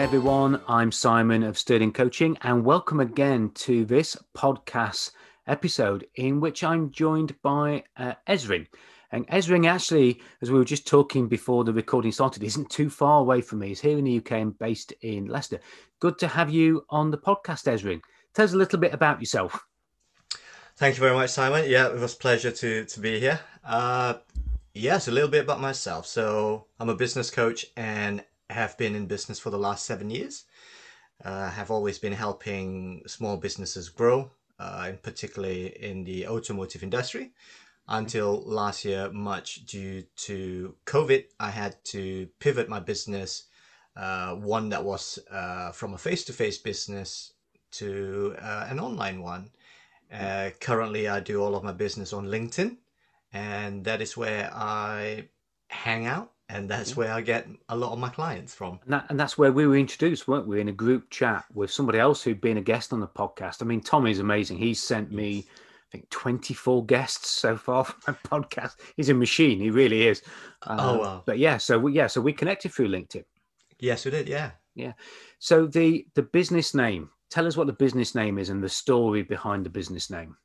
Hi everyone, I'm Simon of Sterling Coaching, and welcome again to this podcast episode in which I'm joined by uh, Ezrin. And Ezrin actually, as we were just talking before the recording started, isn't too far away from me. He's here in the UK and based in Leicester. Good to have you on the podcast, Ezrin. Tell us a little bit about yourself. Thank you very much, Simon. Yeah, it was a pleasure to, to be here. Uh, yes, a little bit about myself. So I'm a business coach and have been in business for the last seven years. Uh, have always been helping small businesses grow, uh, in particularly in the automotive industry. Until last year, much due to COVID, I had to pivot my business, uh, one that was uh, from a face-to-face business to uh, an online one. Uh, currently, I do all of my business on LinkedIn, and that is where I hang out and that's where I get a lot of my clients from. And, that, and, that's where we were introduced, weren't we? In a group chat with somebody else who'd been a guest on the podcast. I mean, Tommy's amazing. He's sent me, I think, 24 guests so far for my podcast. He's a machine. He really is. Uh, oh wow! But yeah, so we, yeah, so we connected through LinkedIn. Yes, we did. Yeah, yeah. So the the business name. Tell us what the business name is and the story behind the business name.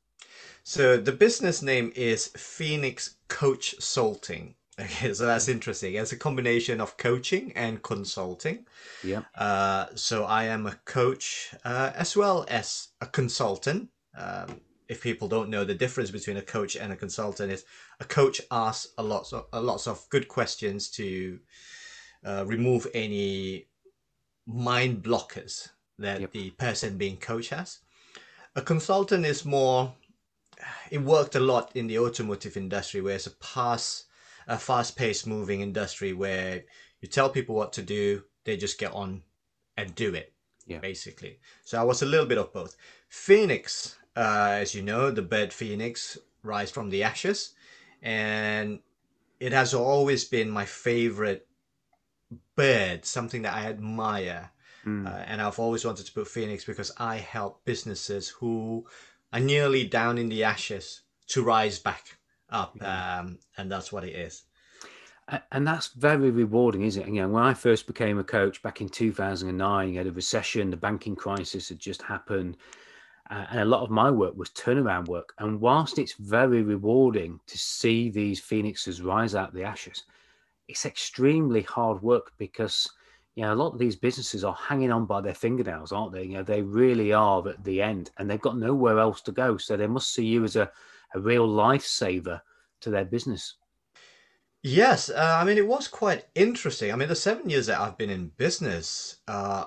So the business name is Phoenix Coachsulting Okay, so that's interesting. It's a combination of coaching and consulting. Yeah. Uh, so I am a coach uh, as well as a consultant. Um, if people don't know the difference between a coach and a consultant, is a coach asks a lot of a lots of good questions to uh, remove any mind blockers that yep. the person being coach has. A consultant is more. It worked a lot in the automotive industry, where it's a pass a fast-paced moving industry where you tell people what to do they just get on and do it yeah. basically so i was a little bit of both phoenix uh, as you know the bird phoenix rise from the ashes and it has always been my favorite bird something that i admire mm. uh, and i've always wanted to put phoenix because i help businesses who are nearly down in the ashes to rise back up, um, and that's what it is. And that's very rewarding, isn't it? You know, when I first became a coach back in 2009, you had a recession, the banking crisis had just happened, uh, and a lot of my work was turnaround work. And whilst it's very rewarding to see these phoenixes rise out of the ashes, it's extremely hard work because you know a lot of these businesses are hanging on by their fingernails, aren't they? You know, they really are at the end, and they've got nowhere else to go. So they must see you as a a real lifesaver to their business. Yes, uh, I mean it was quite interesting. I mean the seven years that I've been in business, uh,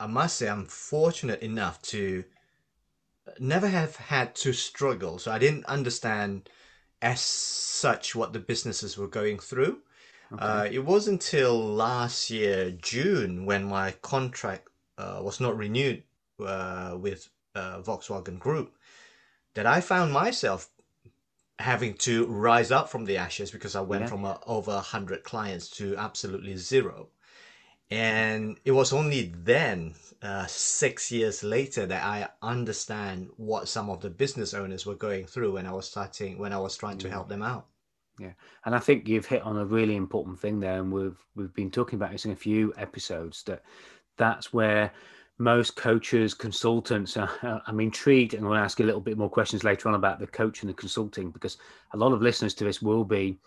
I must say I'm fortunate enough to never have had to struggle. So I didn't understand as such what the businesses were going through. Okay. Uh, it was until last year June when my contract uh, was not renewed uh, with uh, Volkswagen Group that I found myself having to rise up from the ashes because I went yeah. from a, over 100 clients to absolutely zero. And it was only then, uh, six years later, that I understand what some of the business owners were going through when I was starting, when I was trying to help them out. Yeah, and I think you've hit on a really important thing there, and we've we've been talking about this in a few episodes. That that's where most coaches, consultants, uh, I'm intrigued and I'm going to ask you a little bit more questions later on about the coach and the consulting because a lot of listeners to this will be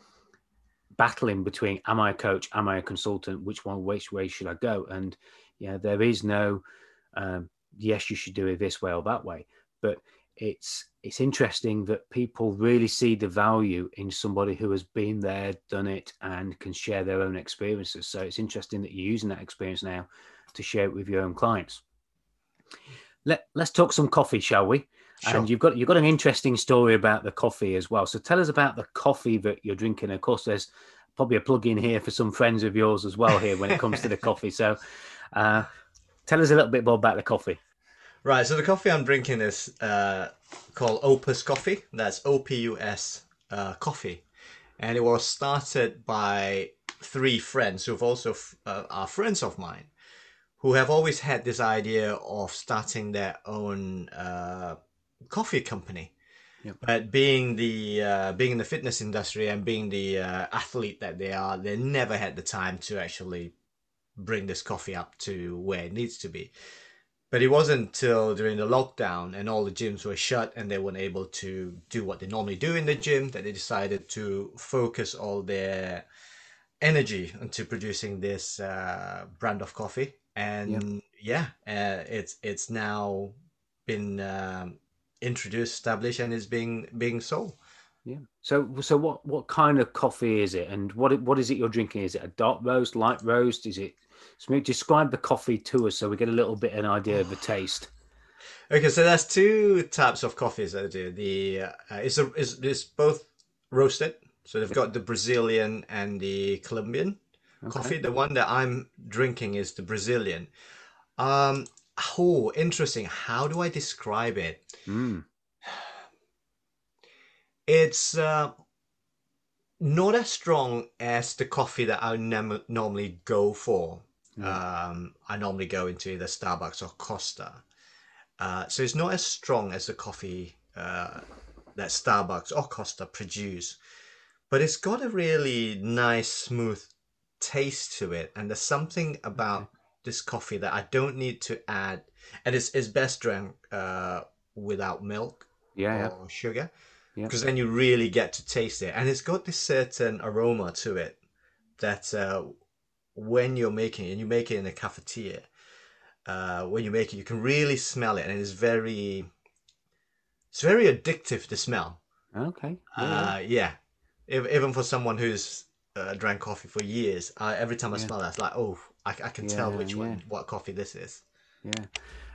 battling between am I a coach, am I a consultant, which one, which way should I go? And yeah, there is no um, yes, you should do it this way or that way, but it's it's interesting that people really see the value in somebody who has been there, done it, and can share their own experiences. So it's interesting that you're using that experience now to share it with your own clients. Let, let's talk some coffee, shall we? Sure. And you've got you've got an interesting story about the coffee as well. So tell us about the coffee that you're drinking. Of course, there's probably a plug in here for some friends of yours as well here when it comes to the coffee. So uh, tell us a little bit more about the coffee. Right. So the coffee I'm drinking is uh, called Opus Coffee. That's O P U S uh, coffee, and it was started by three friends who've also uh, are friends of mine, who have always had this idea of starting their own uh, coffee company. Yep. But being the uh, being in the fitness industry and being the uh, athlete that they are, they never had the time to actually bring this coffee up to where it needs to be. But it wasn't until during the lockdown and all the gyms were shut and they weren't able to do what they normally do in the gym that they decided to focus all their energy into producing this uh, brand of coffee. And yeah, uh, it's it's now been um, introduced, established, and is being being sold. Yeah. So, so what what kind of coffee is it, and what what is it you're drinking? Is it a dark roast, light roast? Is it? So, describe the coffee to us so we get a little bit an idea of the taste. Okay, so there's two types of coffees that I do. The uh, it's a it's, it's both roasted, so they've got the Brazilian and the Colombian okay. coffee. The one that I'm drinking is the Brazilian. Um, oh, interesting. How do I describe it? Mm. It's uh, not as strong as the coffee that I nem- normally go for. Mm. Um, I normally go into either Starbucks or Costa. Uh, so it's not as strong as the coffee uh, that Starbucks or Costa produce, but it's got a really nice, smooth taste to it. And there's something about okay. this coffee that I don't need to add, and it's, it's best drank uh, without milk yeah, or yeah. sugar because then you really get to taste it and it's got this certain aroma to it that uh, when you're making it and you make it in a cafetiere uh, when you make it you can really smell it and it's very it's very addictive to smell okay yeah, uh, yeah. If, even for someone who's uh, drank coffee for years uh, every time i yeah. smell that it's like oh i, I can yeah, tell which one what coffee this is. Yeah.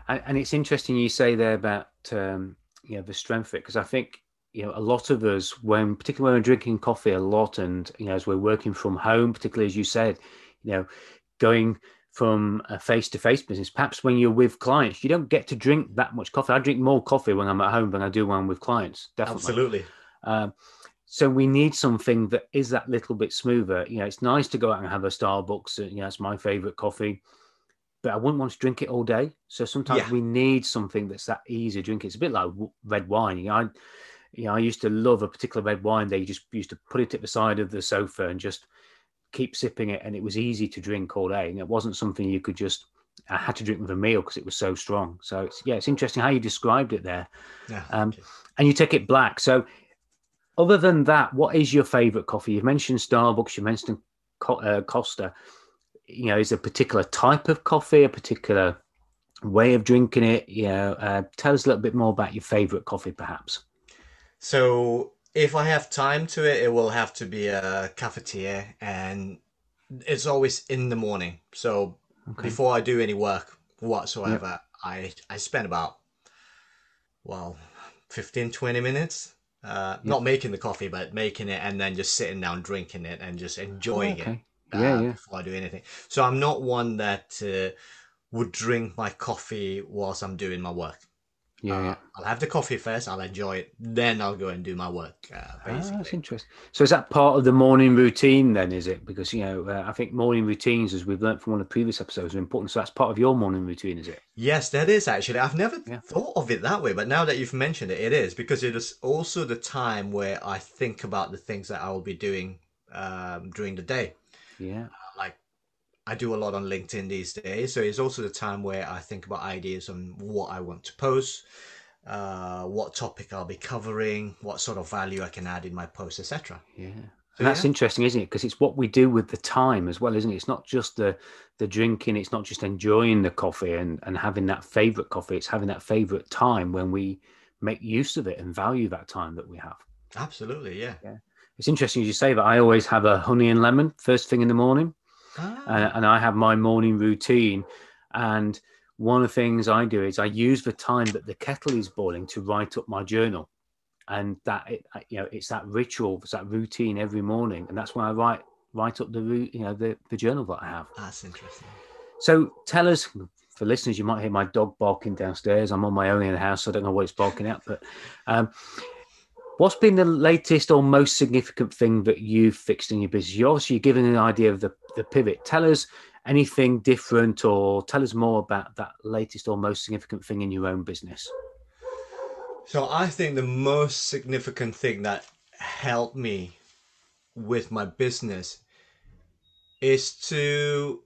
And, and it's interesting you say there about um, you know the strength of it because I think you know a lot of us when particularly when we're drinking coffee a lot and you know as we're working from home particularly as you said you know going from a face-to-face business perhaps when you're with clients you don't get to drink that much coffee. I drink more coffee when i'm at home than i do when i'm with clients definitely. Absolutely. Um, so we need something that is that little bit smoother you know it's nice to go out and have a starbucks you know it's my favorite coffee but I wouldn't want to drink it all day. So sometimes yeah. we need something that's that easy to drink. It's a bit like red wine. You know, I, you know, I used to love a particular red wine. They just used to put it at the side of the sofa and just keep sipping it, and it was easy to drink all day. And it wasn't something you could just. I had to drink with a meal because it was so strong. So it's yeah, it's interesting how you described it there. Yeah. Um, and you take it black. So other than that, what is your favorite coffee? You've mentioned Starbucks. You mentioned uh, Costa you know, is a particular type of coffee, a particular way of drinking it? You know, uh, tell us a little bit more about your favorite coffee, perhaps. So, if I have time to it, it will have to be a cafetiere, and it's always in the morning. So, okay. before I do any work whatsoever, yep. I I spend about well 15 20 minutes uh, yep. not making the coffee but making it and then just sitting down drinking it and just enjoying okay. it yeah, uh, yeah. before I do anything. So I'm not one that uh, would drink my coffee whilst I'm doing my work. Yeah, uh, yeah, I'll have the coffee first. I'll enjoy it. Then I'll go and do my work. Uh, basically, ah, that's interesting. So is that part of the morning routine? Then is it because you know uh, I think morning routines, as we've learned from one of the previous episodes, are important. So that's part of your morning routine, is it? Yes, that is actually. I've never yeah. thought of it that way, but now that you've mentioned it, it is because it is also the time where I think about the things that I will be doing um, during the day. Yeah. I do a lot on LinkedIn these days, so it's also the time where I think about ideas on what I want to post, uh, what topic I'll be covering, what sort of value I can add in my post, etc. Yeah. And that's yeah. interesting, isn't it? Because it's what we do with the time as well, isn't it? It's not just the the drinking, it's not just enjoying the coffee and, and having that favorite coffee, it's having that favorite time when we make use of it and value that time that we have. Absolutely, yeah. Yeah it's interesting as you say that I always have a honey and lemon first thing in the morning, ah. and, and I have my morning routine. And one of the things I do is I use the time that the kettle is boiling to write up my journal, and that it, you know it's that ritual, it's that routine every morning, and that's when I write write up the you know the the journal that I have. That's interesting. So tell us for listeners, you might hear my dog barking downstairs. I'm on my own in the house, so I don't know what it's barking at. But um, what's been the latest or most significant thing that you've fixed in your business? You're obviously giving an idea of the, the pivot. Tell us anything different or tell us more about that latest or most significant thing in your own business. So I think the most significant thing that helped me with my business is to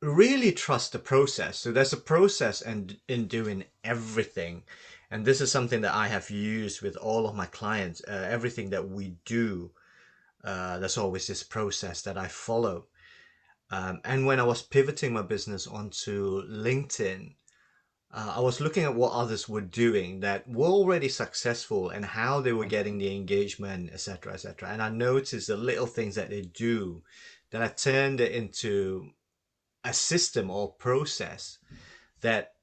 really trust the process. So there's a process and in, in doing everything. And this is something that I have used with all of my clients. Uh, everything that we do, uh, there's always this process that I follow. Um, and when I was pivoting my business onto LinkedIn, uh, I was looking at what others were doing that were already successful and how they were getting the engagement, etc., etc. And I noticed the little things that they do that I turned it into a system or process that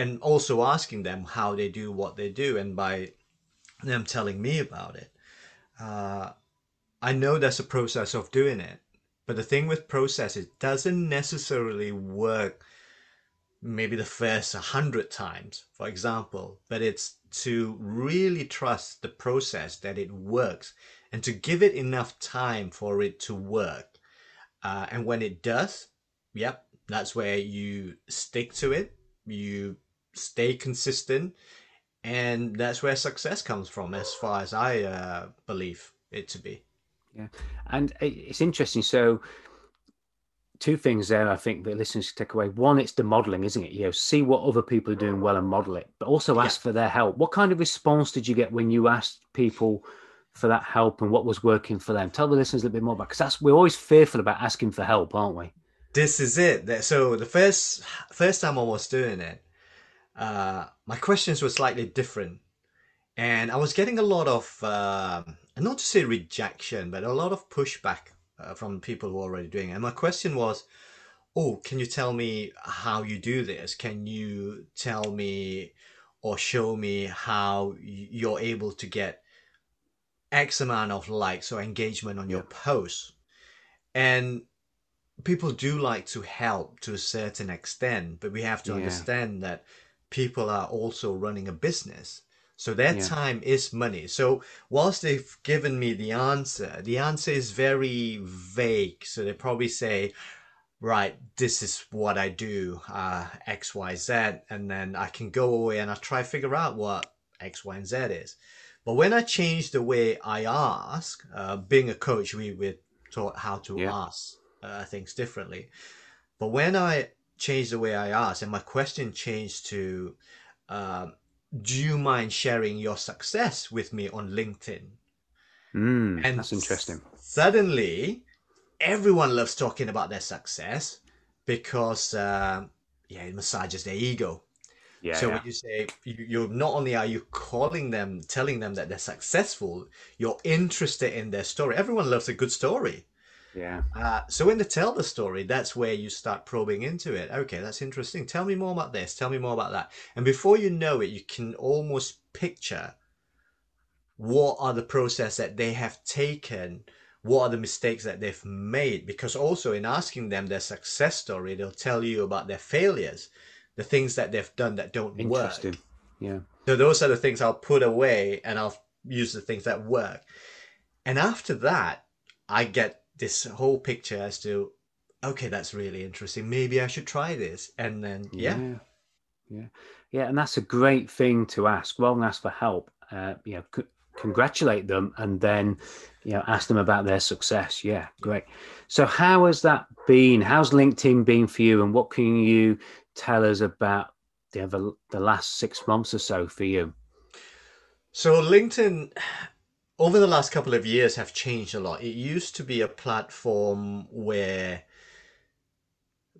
and also asking them how they do what they do and by them telling me about it uh, i know there's a process of doing it but the thing with process it doesn't necessarily work maybe the first 100 times for example but it's to really trust the process that it works and to give it enough time for it to work uh, and when it does, yep, that's where you stick to it. You stay consistent, and that's where success comes from, as far as I uh, believe it to be. Yeah, and it's interesting. So, two things there. I think that listeners take away. One, it's the modeling, isn't it? You know, see what other people are doing well and model it, but also ask yeah. for their help. What kind of response did you get when you asked people? for that help and what was working for them. Tell the listeners a little bit more about because that's we're always fearful about asking for help, aren't we? This is it. So the first first time I was doing it, uh, my questions were slightly different, and I was getting a lot of uh, not to say rejection, but a lot of pushback uh, from people who were already doing it. And my question was, "Oh, can you tell me how you do this? Can you tell me?" or show me how you're able to get X amount of likes or engagement on your posts? And people do like to help to a certain extent, but we have to yeah. understand that people are also running a business. So their yeah. time is money. So whilst they've given me the answer, the answer is very vague. So they probably say, right, this is what I do, uh, X, Y, Z. And then I can go away and I try to figure out what X, Y, and Z is. But when I changed the way I ask, uh, being a coach, we were taught how to yeah. ask uh, things differently. But when I changed the way I ask, and my question changed to, um, "Do you mind sharing your success with me on LinkedIn?" Mm, and that's interesting. Suddenly, everyone loves talking about their success because, uh, yeah, it massages their ego. Yeah, so yeah. when you say you, are not only are you calling them, telling them that they're successful, you're interested in their story. Everyone loves a good story. Yeah. Uh, so when they tell the story, that's where you start probing into it. Okay, that's interesting. Tell me more about this. Tell me more about that. And before you know it, you can almost picture what are the process that they have taken what are the mistakes that they've made because also in asking them their success story they'll tell you about their failures the things that they've done that don't Interesting. work. Yeah. So those are the things I'll put away and I'll use the things that work. And after that, I get this whole picture as to, okay, that's really interesting. Maybe I should try this. And then, yeah. Yeah. Yeah. yeah. And that's a great thing to ask. Rather than ask for help, uh, you know, c- congratulate them and then, you know, ask them about their success. Yeah. Great. So how has that been? How's LinkedIn been for you? And what can you tell us about the, the, the last six months or so for you? So LinkedIn over the last couple of years have changed a lot. It used to be a platform where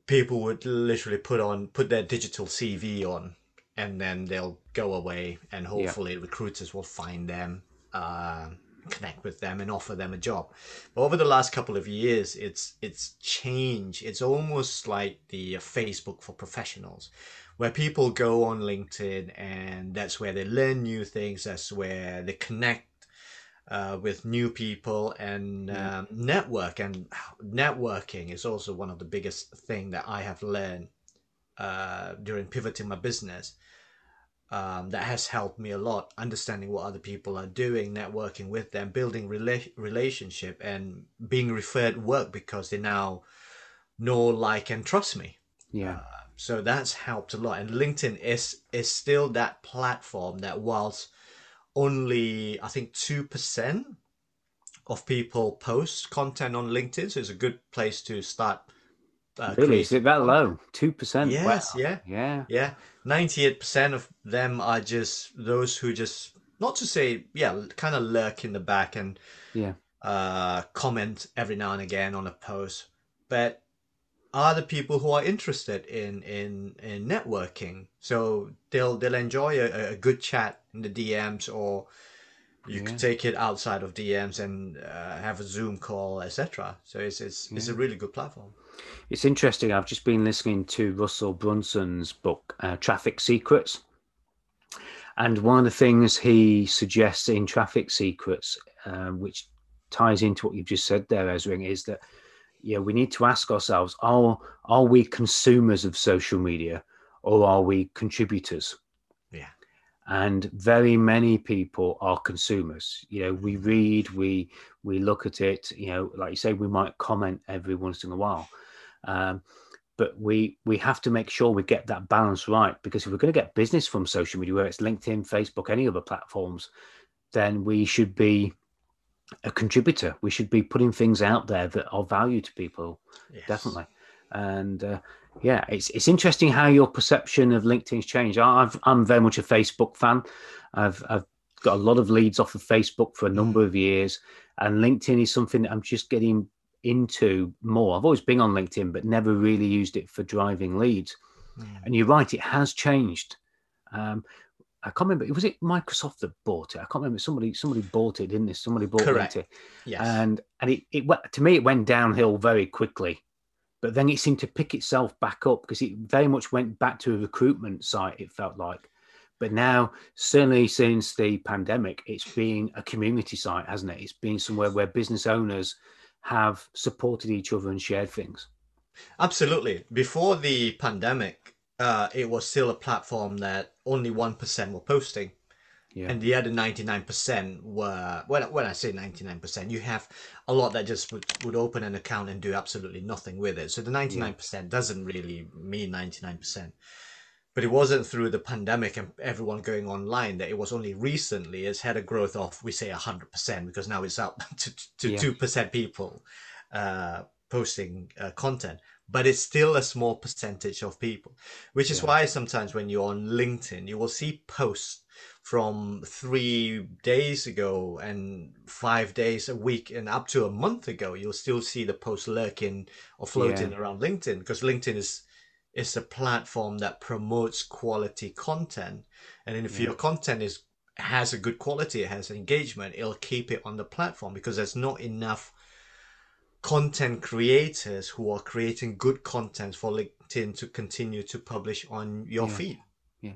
people would literally put on put their digital CV on and then they'll go away and hopefully yeah. recruiters will find them uh, connect with them and offer them a job. But over the last couple of years, it's it's changed. It's almost like the Facebook for professionals, where people go on LinkedIn and that's where they learn new things. That's where they connect uh, with new people and um, network. And networking is also one of the biggest thing that I have learned uh, during pivoting my business um, that has helped me a lot understanding what other people are doing networking with them building rela- relationship and being referred work because they now know like and trust me yeah uh, so that's helped a lot and linkedin is is still that platform that whilst only i think 2% of people post content on linkedin so it's a good place to start uh, really? is it that low? two percent? Yes wow. yeah. Yeah. Yeah. 98% of them are just those who just not to say yeah kind of lurk in the back and yeah. uh comment every now and again on a post but are the people who are interested in in in networking so they'll they'll enjoy a, a good chat in the dms or you yeah. can take it outside of dms and uh, have a zoom call etc so it's it's, yeah. it's a really good platform it's interesting. I've just been listening to Russell Brunson's book, uh, Traffic Secrets. And one of the things he suggests in Traffic Secrets, um, which ties into what you've just said there, Ezrin, is that yeah, we need to ask ourselves: Are are we consumers of social media, or are we contributors? Yeah. And very many people are consumers. You know, we read, we we look at it. You know, like you say, we might comment every once in a while, um, but we we have to make sure we get that balance right because if we're going to get business from social media, whether it's LinkedIn, Facebook, any other platforms, then we should be a contributor. We should be putting things out there that are value to people, yes. definitely. And uh, yeah, it's it's interesting how your perception of LinkedIn's changed. I've, I'm very much a Facebook fan. I've I've got a lot of leads off of Facebook for a number of years, and LinkedIn is something that I'm just getting into more. I've always been on LinkedIn, but never really used it for driving leads. Mm. And you're right, it has changed. Um, I can't remember. Was it Microsoft that bought it? I can't remember. Somebody somebody bought it, didn't they? Somebody bought Correct. it. Yes. And and it, it went to me it went downhill very quickly, but then it seemed to pick itself back up because it very much went back to a recruitment site. It felt like, but now certainly since the pandemic, it's been a community site, hasn't it? It's been somewhere where business owners have supported each other and shared things. Absolutely. Before the pandemic, uh, it was still a platform that only 1% were posting. Yeah. And the other 99% were, when, when I say 99%, you have a lot that just would, would open an account and do absolutely nothing with it. So the 99% yeah. doesn't really mean 99% but it wasn't through the pandemic and everyone going online that it was only recently it's had a growth of we say 100% because now it's up to, to yeah. 2% people uh, posting uh, content but it's still a small percentage of people which is yeah. why sometimes when you're on linkedin you will see posts from three days ago and five days a week and up to a month ago you'll still see the post lurking or floating yeah. around linkedin because linkedin is is a platform that promotes quality content. And if yeah. your content is has a good quality, it has engagement, it'll keep it on the platform because there's not enough content creators who are creating good content for LinkedIn to continue to publish on your yeah. feed. Yeah.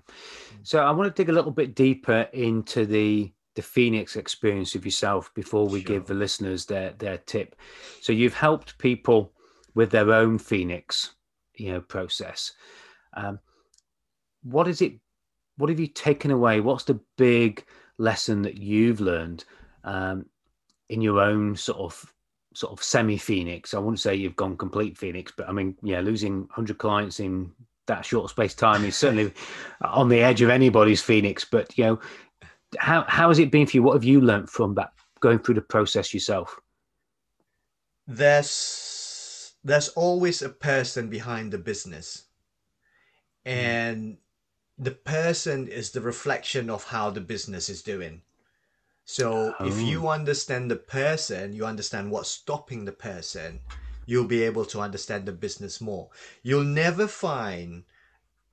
So I want to dig a little bit deeper into the the Phoenix experience of yourself before we sure. give the listeners their their tip. So you've helped people with their own Phoenix you know process. Um, what is it? What have you taken away? What's the big lesson that you've learned um, in your own sort of sort of semi phoenix? I wouldn't say you've gone complete phoenix, but I mean, yeah, losing 100 clients in that short space time is certainly on the edge of anybody's phoenix. But you know, how how has it been for you? What have you learned from that going through the process yourself? There's there's always a person behind the business hmm. and the person is the reflection of how the business is doing so oh. if you oh. understand the person you understand what's stopping the person you'll be able to understand the business more you'll never find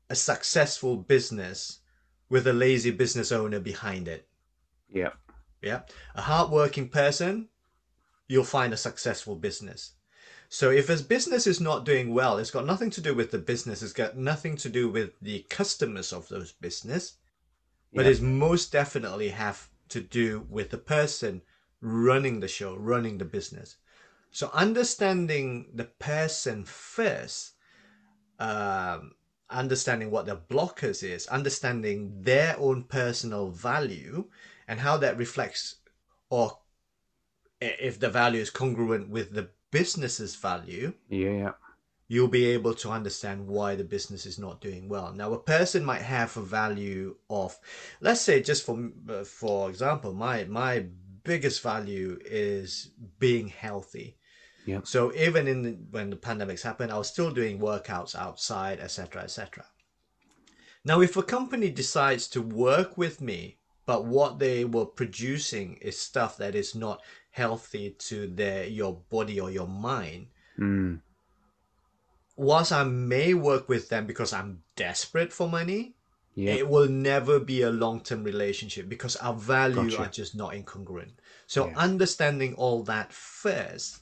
a successful business with a lazy business owner behind it yeah yeah a hardworking person you'll find a successful business so if a business is not doing well, it's got nothing to do with the business. It's got nothing to do with the customers of those business, but yeah. it's most definitely have to do with the person running the show, running the business. So understanding the person first, um, understanding what their blockers is, understanding their own personal value and how that reflects or if the value is congruent with the business's value. Yeah. You'll be able to understand why the business is not doing well. Now, a person might have a value of, let's say, just for for example, my my biggest value is being healthy. Yeah. So even in the, when the pandemics happened, I was still doing workouts outside, etc., etc. Now, if a company decides to work with me, but what they were producing is stuff that is not healthy to their your body or your mind. Mm. Whilst I may work with them because I'm desperate for money, Yeah. it will never be a long-term relationship because our values Gotcha. are just not incongruent. So Yeah. understanding all that first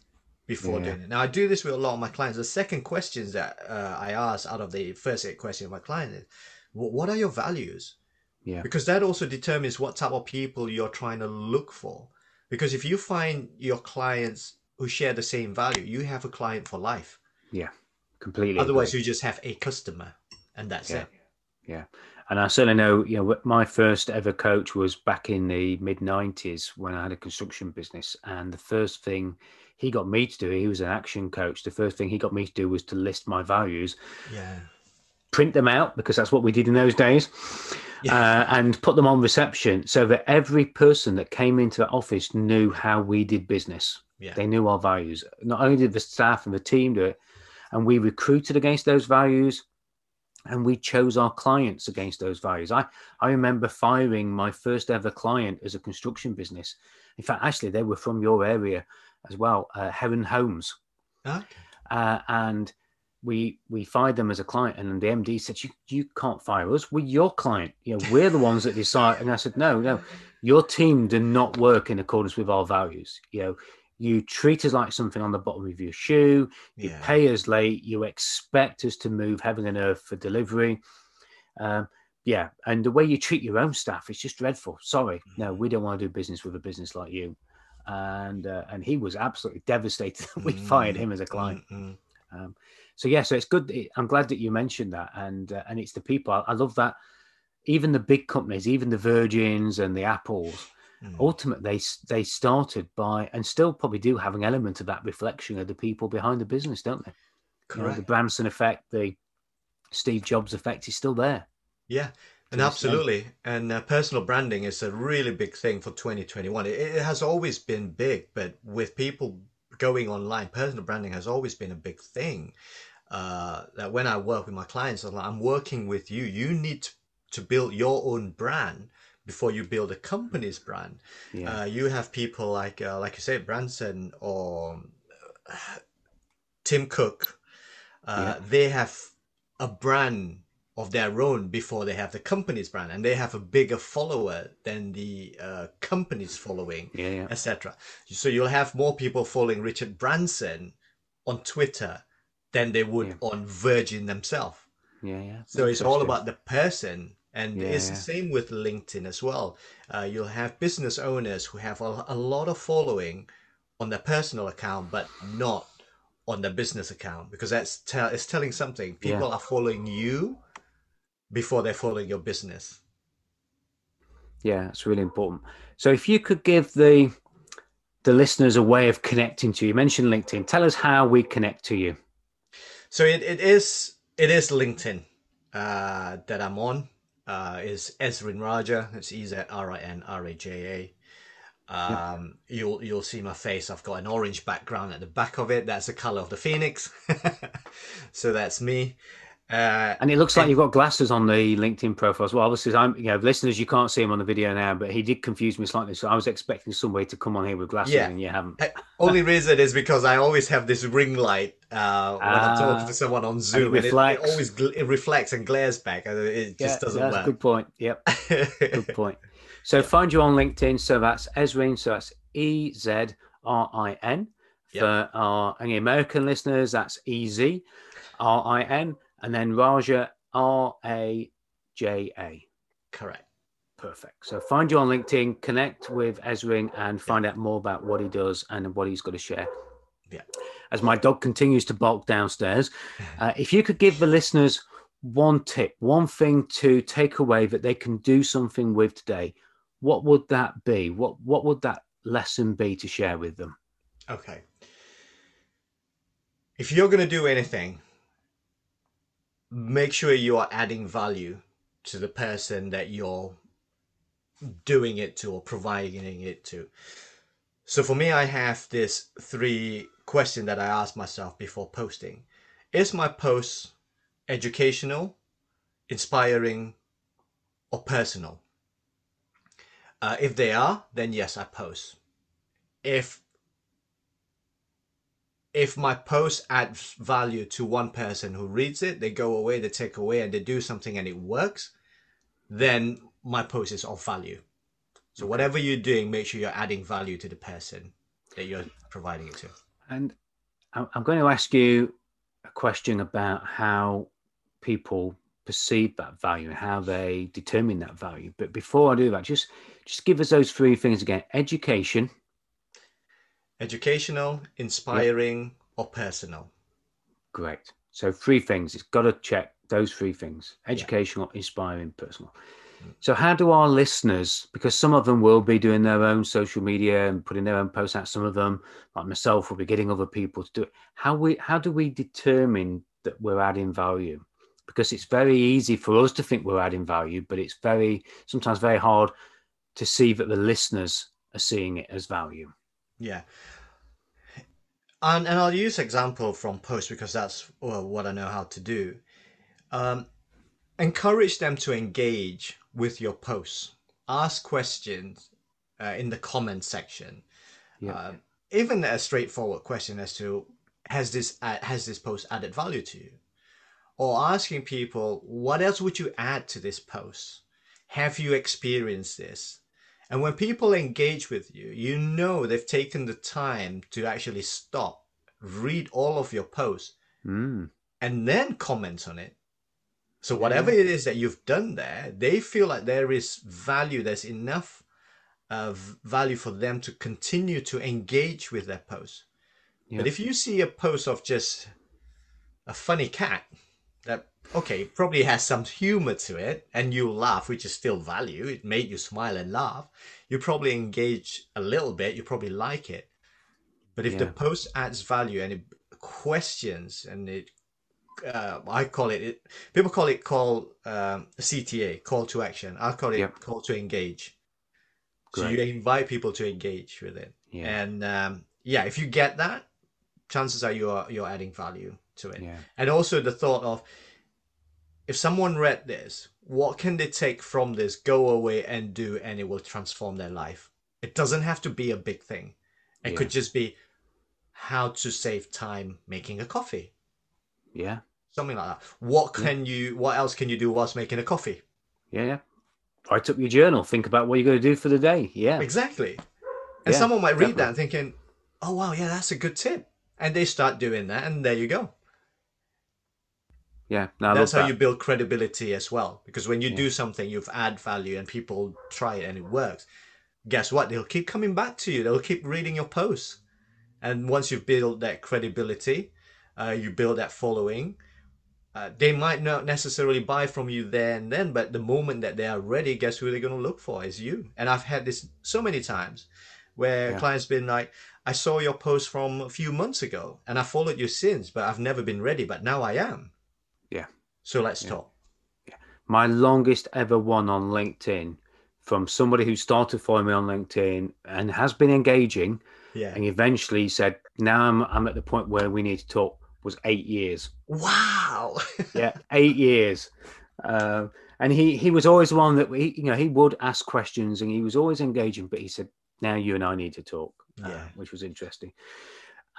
before Yeah. doing it. Now I do this with a lot of my clients. The second questions that uh, I ask out of the first eight questions of my client is, what are your values? Yeah. Because that also determines what type of people you're trying to look for. Because if you find your clients who share the same value, you have a client for life. Yeah. Completely. Otherwise, agree. you just have a customer, and that's Yeah. it. Yeah. And I certainly know, you know, my first ever coach was back in the mid 90s when I had a construction business. And the first thing he got me to do, he was an action coach. The first thing he got me to do was to list my values, Yeah. print them out because that's what we did in those days, uh, and put them on reception so that every person that came into the office knew how we did business. Yeah. They knew our values. Not only did the staff and the team do it, and we recruited against those values and we chose our clients against those values. I, I remember firing my first ever client as a construction business. In fact, actually, they were from your area as well, uh, Heron Homes. Okay. Uh, and we we fired them as a client, and the MD said, "You you can't fire us. We're your client. You know, we're the ones that decide." And I said, "No, no, your team did not work in accordance with our values. You know, you treat us like something on the bottom of your shoe. You Yeah. pay us late. You expect us to move heaven and earth for delivery. Um, yeah, and the way you treat your own staff is just dreadful. Sorry, no, we don't want to do business with a business like you." And uh, and he was absolutely devastated that we fired him as a client. Mm, mm. Um, so yeah, so it's good. I'm glad that you mentioned that, and uh, and it's the people. I, I love that. Even the big companies, even the Virgins and the Apples, Mm. ultimately they they started by and still probably do have an element of that reflection of the people behind the business, don't they? You know, Correct. the Branson effect, the Steve Jobs effect is still there. Yeah, and absolutely. And uh, personal branding is a really big thing for 2021. It, it has always been big, but with people going online, personal branding has always been a big thing. Uh, that when I work with my clients, I'm, like, I'm working with you. You need to, to build your own brand before you build a company's brand. Yeah, Uh, you have people like, uh, like you say, Branson or uh, Tim Cook. Uh, They have a brand of their own before they have the company's brand, and they have a bigger follower than the uh, company's following, yeah, yeah, etc. So you'll have more people following Richard Branson on Twitter than they would Yeah. on Virgin themselves. yeah, yeah. So it's all about the person. And Yeah, it's yeah. the same with LinkedIn as well. Uh, you'll have business owners who have a, a lot of following on their personal account, but not on their business account because that's tell it's telling something. People Yeah. are following you before they're following your business. Yeah, it's really important. So if you could give the the listeners a way of connecting to you, you mentioned LinkedIn. Tell us how we connect to you. So it, it is it is LinkedIn uh, that I'm on. Uh, is Ezrin Raja. It's E Z R I N R A J A. Um, You'll you'll see my face. I've got an orange background at the back of it. That's the color of the phoenix. so that's me. Uh, And it looks like you've got glasses on the LinkedIn profile as well. Obviously, I'm, you know, listeners, you can't see him on the video now, but he did confuse me slightly. So I was expecting somebody to come on here with glasses, Yeah. and you haven't. Only reason is because I always have this ring light uh, when I'm talking Ah. to someone on Zoom, and it, it reflects. always gl- it reflects and glares back, and it just doesn't that's work. good point. Yep, good point. So find you on LinkedIn. So that's Ezrin. So that's E Z R I N. Yep. For our any American listeners, that's E Z R I N, and then Raja R A J A. Correct. Perfect. So find you on LinkedIn, connect with Ezrin, and find out more about what he does and what he's got to share. Yeah. As my dog continues to bark downstairs, uh, if you could give the listeners one tip, one thing to take away that they can do something with today, what would that be? What what would that lesson be to share with them? Okay. If you're going to do anything, make sure you are adding value to the person that you're doing it to or providing it to. So for me, I have this three question that I ask myself before posting. Is my post educational, inspiring, or personal? Uh, if they are, then yes, I post. If if my post adds value to one person who reads it, they go away, they take away, and they do something and it works, then my post is of value. So okay. whatever you're doing, make sure you're adding value to the person that you're providing it to. And I'm going to ask you a question about how people perceive that value and how they determine that value. But before I do that, just just give us those three things again: education, educational, inspiring, or personal. Great. So three things. It's got to check those three things: educational, yeah. inspiring, personal. Mm. So, how do our listeners, because some of them will be doing their own social media and putting their own posts out, some of them, like myself, will be getting other people to do it. How we how do we determine that we're adding value? Because it's very easy for us to think we're adding value, but it's very sometimes very hard to see that the listeners are seeing it as value. Yeah. And, and I'll use example from post because that's well, what I know how to do. Um, encourage them to engage with your posts. Ask questions uh, in the comment section. Yeah. Uh, even a straightforward question as to has this uh, has this post added value to you, or asking people what else would you add to this post? Have you experienced this? And when people engage with you, you know they've taken the time to actually stop, read all of your posts, mm. and then comment on it so whatever yeah. it is that you've done there, they feel like there is value. There's enough uh, value for them to continue to engage with their post. Yeah. But if you see a post of just a funny cat okay probably has some humor to it and you laugh which is still value it made you smile and laugh you probably engage a little bit you probably like it but if yeah. the post adds value and it questions and it uh, I call it, it, people call it call um, CTA, call to action. I call it yep. call to engage. Great. So you invite people to engage with it. Yeah. And um, yeah, if you get that, chances are you are you're adding value to it. Yeah. And also the thought of if someone read this, what can they take from this, go away and do, and it will transform their life. It doesn't have to be a big thing. It yeah. could just be how to save time making a coffee. Yeah something like that. What can yeah. you? What else can you do whilst making a coffee? Yeah, yeah. Write up your journal. Think about what you're going to do for the day. Yeah, exactly. And yeah, someone might read definitely. that thinking, "Oh wow, yeah, that's a good tip," and they start doing that, and there you go. Yeah, no, that's how that. you build credibility as well. Because when you yeah. do something, you've add value, and people try it and it works. Guess what? They'll keep coming back to you. They'll keep reading your posts, and once you've built that credibility, uh, you build that following uh, they might not necessarily buy from you there and then, but the moment that they are ready, guess who they're going to look for is you. And I've had this so many times where yeah. clients been like, I saw your post from a few months ago and I followed you since, but I've never been ready, but now I am. So let's yeah. talk. My longest ever one on LinkedIn from somebody who started following me on LinkedIn and has been engaging. Yeah. And eventually said, now I'm, I'm at the point where we need to talk was eight years. Wow. yeah, eight years. Uh, and he he was always the one that we, you know, he would ask questions and he was always engaging. But he said, "Now you and I need to talk," uh, yeah, which was interesting.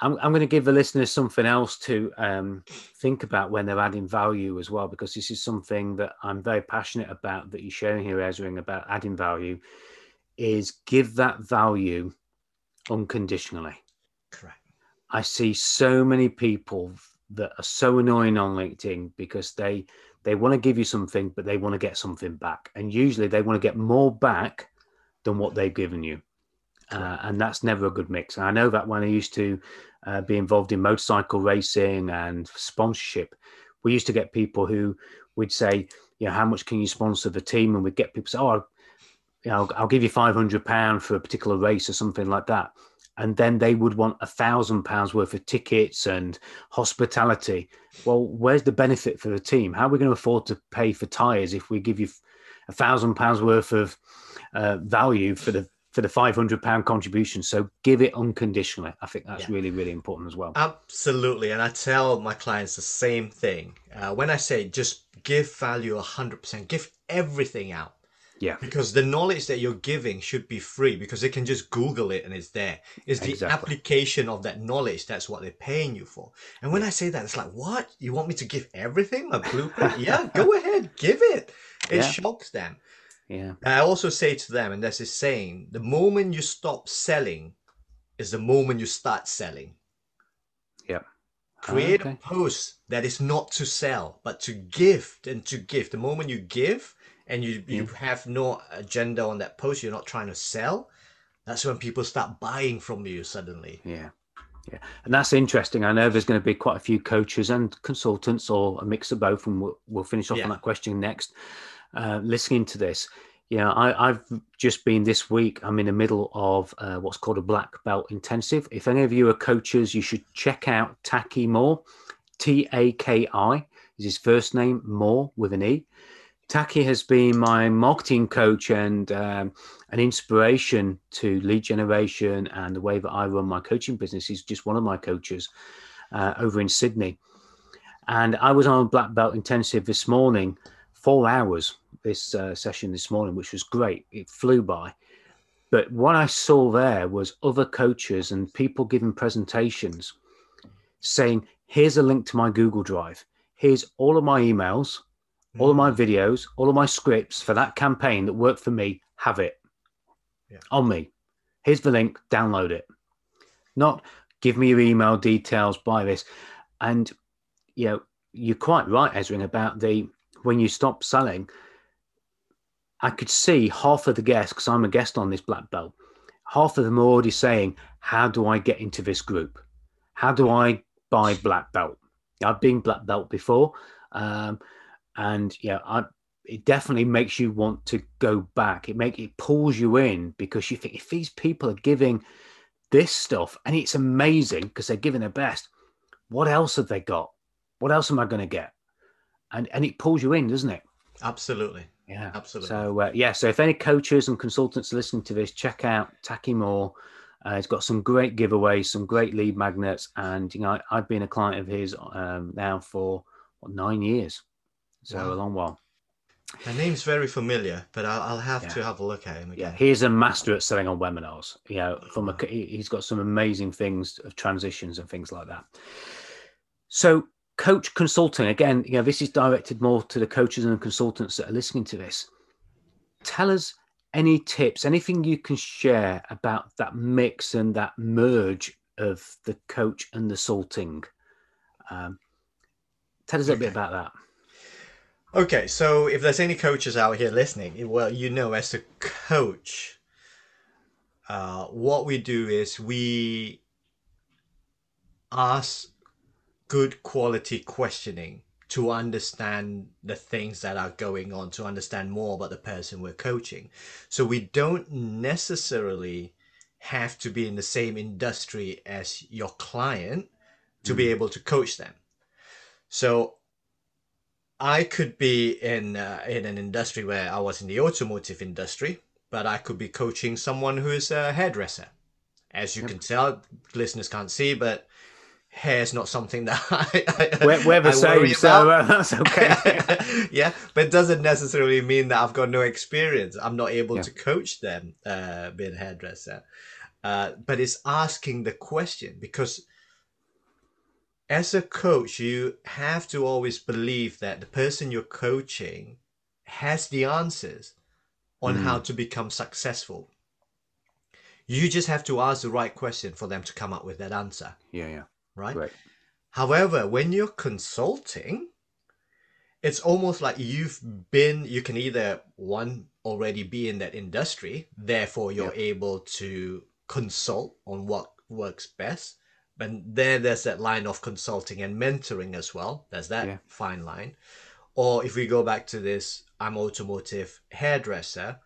I'm, I'm going to give the listeners something else to um, think about when they're adding value as well, because this is something that I'm very passionate about that you're sharing here, Ezra, about adding value. Is give that value unconditionally. Correct. I see so many people that are so annoying on LinkedIn because they they want to give you something, but they want to get something back, and usually they want to get more back than what they've given you, uh, and that's never a good mix. And I know that when I used to uh, be involved in motorcycle racing and sponsorship, we used to get people who would say, you know, how much can you sponsor the team? And we'd get people say, oh, I'll, you know, I'll give you five hundred pound for a particular race or something like that, and then they would want a thousand pounds worth of tickets and hospitality. Well, where's the benefit for the team? How are we going to afford to pay for tires if we give you a thousand pounds worth of uh, value for the for the 500 pound contribution so give it unconditionally. I think that's yeah. really really important as well. Absolutely and i tell my clients the same thing. Uh, when i say just give value 100% give everything out. Yeah. Because the knowledge that you're giving should be free because they can just google it and it's there. It's the exactly. application of that knowledge that's what they're paying you for. And when i say that it's like what? You want me to give everything? My blueprint? Yeah go ahead give it. It yeah. shocks them yeah. I also say to them, and this is saying, the moment you stop selling is the moment you start selling. Yeah. Create okay. a post that is not to sell, but to give and to give. The moment you give and you, you have no agenda on that post, you're not trying to sell, that's when people start buying from you suddenly. Yeah. Yeah, and that's interesting. I know there's going to be quite a few coaches and consultants, or a mix of both, and we'll, we'll finish off yeah. on that question next uh, listening to this, yeah, I, have just been this week. I'm in the middle of uh, what's called a black belt intensive. If any of you are coaches, you should check out Taki Moore. T A K I is his first name, Moore with an E. Taki has been my marketing coach and um, an inspiration to lead generation and the way that I run my coaching business. He's just one of my coaches uh, over in Sydney. And I was on black belt intensive this morning four hours this uh, session this morning, which was great. It flew by. But what I saw there was other coaches and people giving presentations saying, here's a link to my Google Drive. Here's all of my emails, all of my mm. videos, all of my scripts for that campaign that worked for me. Have it yeah. on me. Here's the link, download it. Not give me your email details, buy this. And, you know, you're quite right, Ezrin, about the when you stop selling, I could see half of the guests, because I'm a guest on this black belt, half of them are already saying, How do I get into this group? How do I buy black belt? I've been black belt before. Um, and yeah, I, it definitely makes you want to go back. It make it pulls you in because you think if these people are giving this stuff and it's amazing because they're giving their best, what else have they got? What else am I going to get? and and it pulls you in, doesn't it? Absolutely. Yeah, absolutely. So uh, yeah, so if any coaches and consultants are listening to this, check out Taki Moore. Uh, he's got some great giveaways, some great lead magnets, and you know I, have been a client of his um, now for what, nine years, so wow. a long while. The name's very familiar, but I'll, I'll have yeah. to have a look at him again. Yeah, he's a master at selling on webinars. You know, from a, he's got some amazing things of transitions and things like that. So Coachsulting again you know this is directed more to the coaches and consultants that are listening to this. Tell us any tips anything you can share about that mix and that merge of the coach and the salting um, tell us a okay. bit about that. Okay so if there's any coaches out here listening well you know as a coach uh, what we do is we ask good quality questioning to understand the things that are going on, to understand more about the person we're coaching. So we don't necessarily have to be in the same industry as your client to mm. be able to coach them. So I could be in uh, in an industry where I was in the automotive industry, but I could be coaching someone who is a hairdresser. As you yep. can tell, listeners can't see, but hair is not something that I, I we're, we're the I same, so uh, that's okay. yeah, but it doesn't necessarily mean that I've got no experience. I'm not able yeah. to coach them uh, being a hairdresser. Uh, but it's asking the question because as a coach, you have to always believe that the person you're coaching has the answers on mm. how to become successful. You just have to ask the right question for them to come up with that answer. Yeah, yeah right? Right. However, when you're consulting, it's almost like you've been, you can either one already be in that industry, therefore you're able to consult on what works best. and there there's that line of consulting and mentoring as well. There's that Yeah. fine line. Or if we go back to this, I'm automotive hairdresser.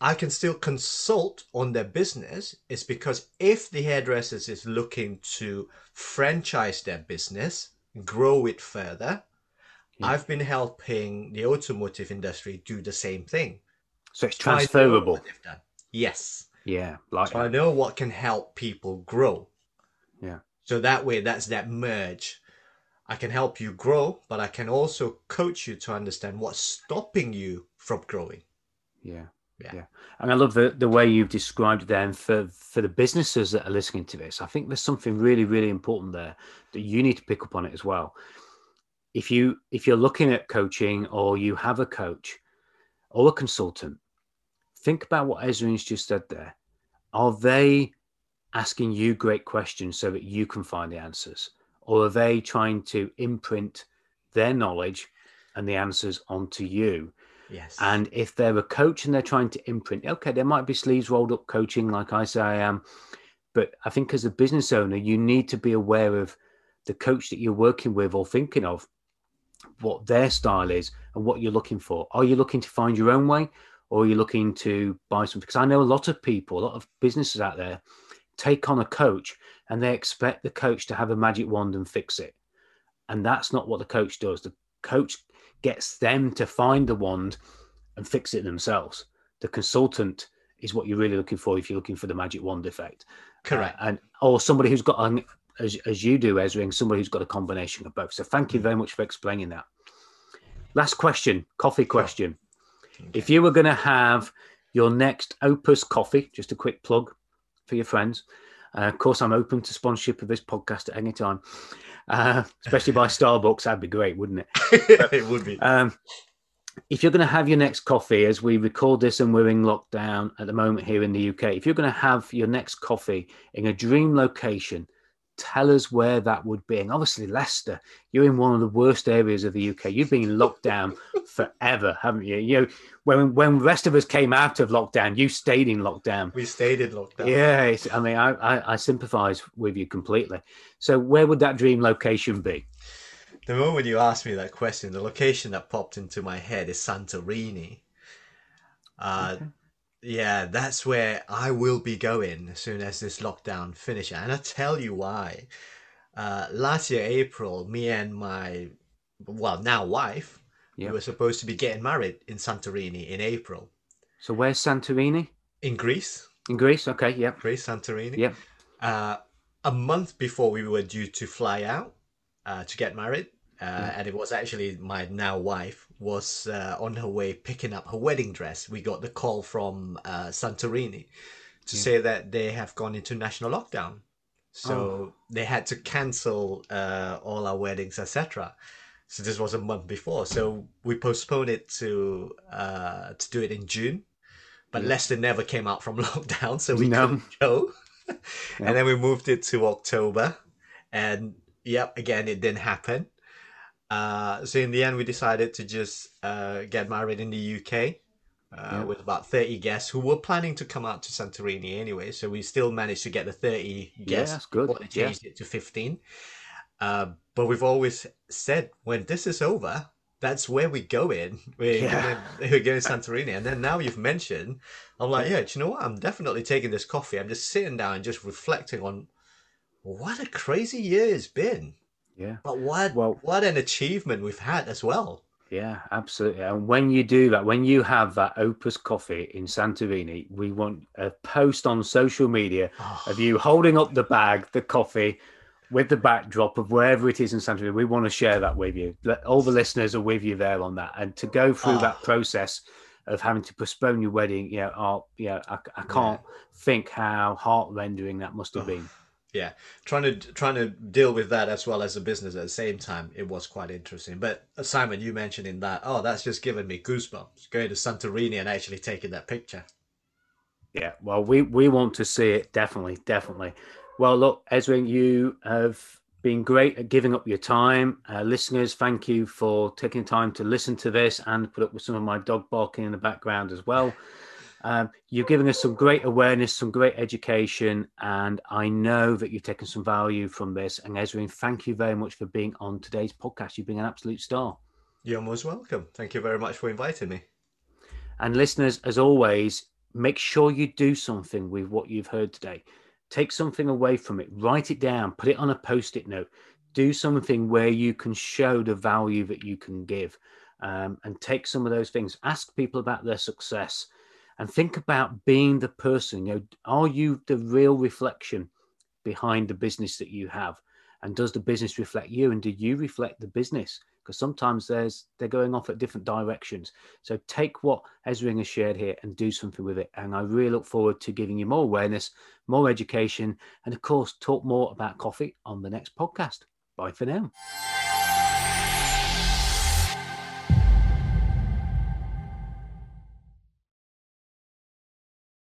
I can still consult on their business. It's because if the hairdressers is looking to franchise their business, grow it further, Yeah. I've been helping the automotive industry do the same thing. So it's So I know transferable. Yes. Yeah, like So I know what can help people grow. Yeah. So that way, that's that merge. I can help you grow, but I can also coach you to understand what's stopping you from growing. Yeah. Yeah. And I love the, the way you've described it then for, for the businesses that are listening to this. I think there's something really, really important there that you need to pick up on it as well. If you if you're looking at coaching or you have a coach or a consultant, think about what Ezra's just said there. Are they asking you great questions so that you can find the answers? Or are they trying to imprint their knowledge and the answers onto you? Yes. And if they're a coach and they're trying to imprint, okay, there might be sleeves rolled up coaching, like I say I am. But I think as a business owner, you need to be aware of the coach that you're working with or thinking of, what their style is and what you're looking for. Are you looking to find your own way or are you looking to buy something? Because I know a lot of people, a lot of businesses out there take on a coach and they expect the coach to have a magic wand and fix it. And that's not what the coach does. The coach gets them to find the wand and fix it themselves. The consultant is what you're really looking for if you're looking for the magic wand effect. Correct. Uh, and or somebody who's got an as, as you do, Ezra, and somebody who's got a combination of both. So thank you very much for explaining that. Last question, coffee question. If you were going to have your next Opus coffee, just a quick plug for your friends. Uh, of course, I'm open to sponsorship of this podcast at any time, uh, especially by Starbucks. That'd be great, wouldn't it? it would be. Um, if you're going to have your next coffee, as we record this and we're in lockdown at the moment here in the UK, if you're going to have your next coffee in a dream location, tell us where that would be. And obviously, Leicester, you're in one of the worst areas of the UK. You've been in lockdown forever, haven't you? You know, when when the rest of us came out of lockdown, you stayed in lockdown. We stayed in lockdown. Yeah, it's, I mean, I, I, I sympathise with you completely. So, where would that dream location be? The moment you asked me that question, the location that popped into my head is Santorini. Uh, Okay. Yeah, that's where I will be going as soon as this lockdown finishes. And I'll tell you why. Uh, last year, April, me and my, well, now wife, Yeah. we were supposed to be getting married in Santorini in April. So, where's Santorini? In Greece, In Greece? Okay, yeah. Greece, Santorini. Yep. Uh, a month before we were due to fly out uh, to get married, uh, and it was actually my now wife was uh, on her way picking up her wedding dress. We got the call from uh, Santorini to Yeah. say that they have gone into national lockdown, so Oh. they had to cancel uh, all our weddings, etc. So this was a month before, so we postponed it to uh, to do it in June. But Yeah. Leicester never came out from lockdown, so we No. couldn't go. And then we moved it to October, and yep, again it didn't happen. Uh, so in the end, we decided to just uh, get married in the UK uh, Yeah. with about thirty guests who were planning to come out to Santorini anyway. So we still managed to get the thirty Yeah, guests. that's good. before they Yeah. changed it to fifteen. Uh, but we've always said when this is over, that's where we go in. We're Yeah. gonna we're going to Santorini, and then now you've mentioned, I'm like, yeah, do you know what? I'm definitely taking this coffee. I'm just sitting down and just reflecting on what a crazy year it's been. Yeah. But what Well- what an achievement we've had as well. Yeah, absolutely. And when you do that, when you have that Opus coffee in Santorini, we want a post on social media of ah. you holding up the bag, the coffee, with the backdrop of wherever it is in Santorini. We want to share that with you. All the listeners are with you there on that, and to go through Oh. that ah. process of having to postpone your wedding, yeah, oh, yeah, I, I can't think how heart rendering that must have ah. been. Yeah trying to trying to deal with that as well as a business at the same time it was quite interesting but uh, simon you mentioned in that oh that's just given me goosebumps going to santorini and actually taking that picture Yeah, well, we we want to see it definitely, definitely. Well, look, Ezra, you have been great at giving up your time. Uh, listeners, thank you for taking time to listen to this and put up with some of my dog barking in the background as well. Um, you're giving us some great awareness, some great education, and I know that you've taken some value from this. And Ezrin, thank you very much for being on today's podcast. You've been an absolute star. You're most welcome. Thank you very much for inviting me. And listeners, as always, make sure you do something with what you've heard today. Take something away from it, write it down, put it on a post it note, do something where you can show the value that you can give. Um, and take some of those things. Ask people about their success and think about being the person. You know, are you the real reflection behind the business that you have? And does the business reflect you? And do you reflect the business? because sometimes there's they're going off at different directions. So take what Ezrin has shared here and do something with it. And I really look forward to giving you more awareness, more education, and of course, talk more about coffee on the next podcast. Bye for now.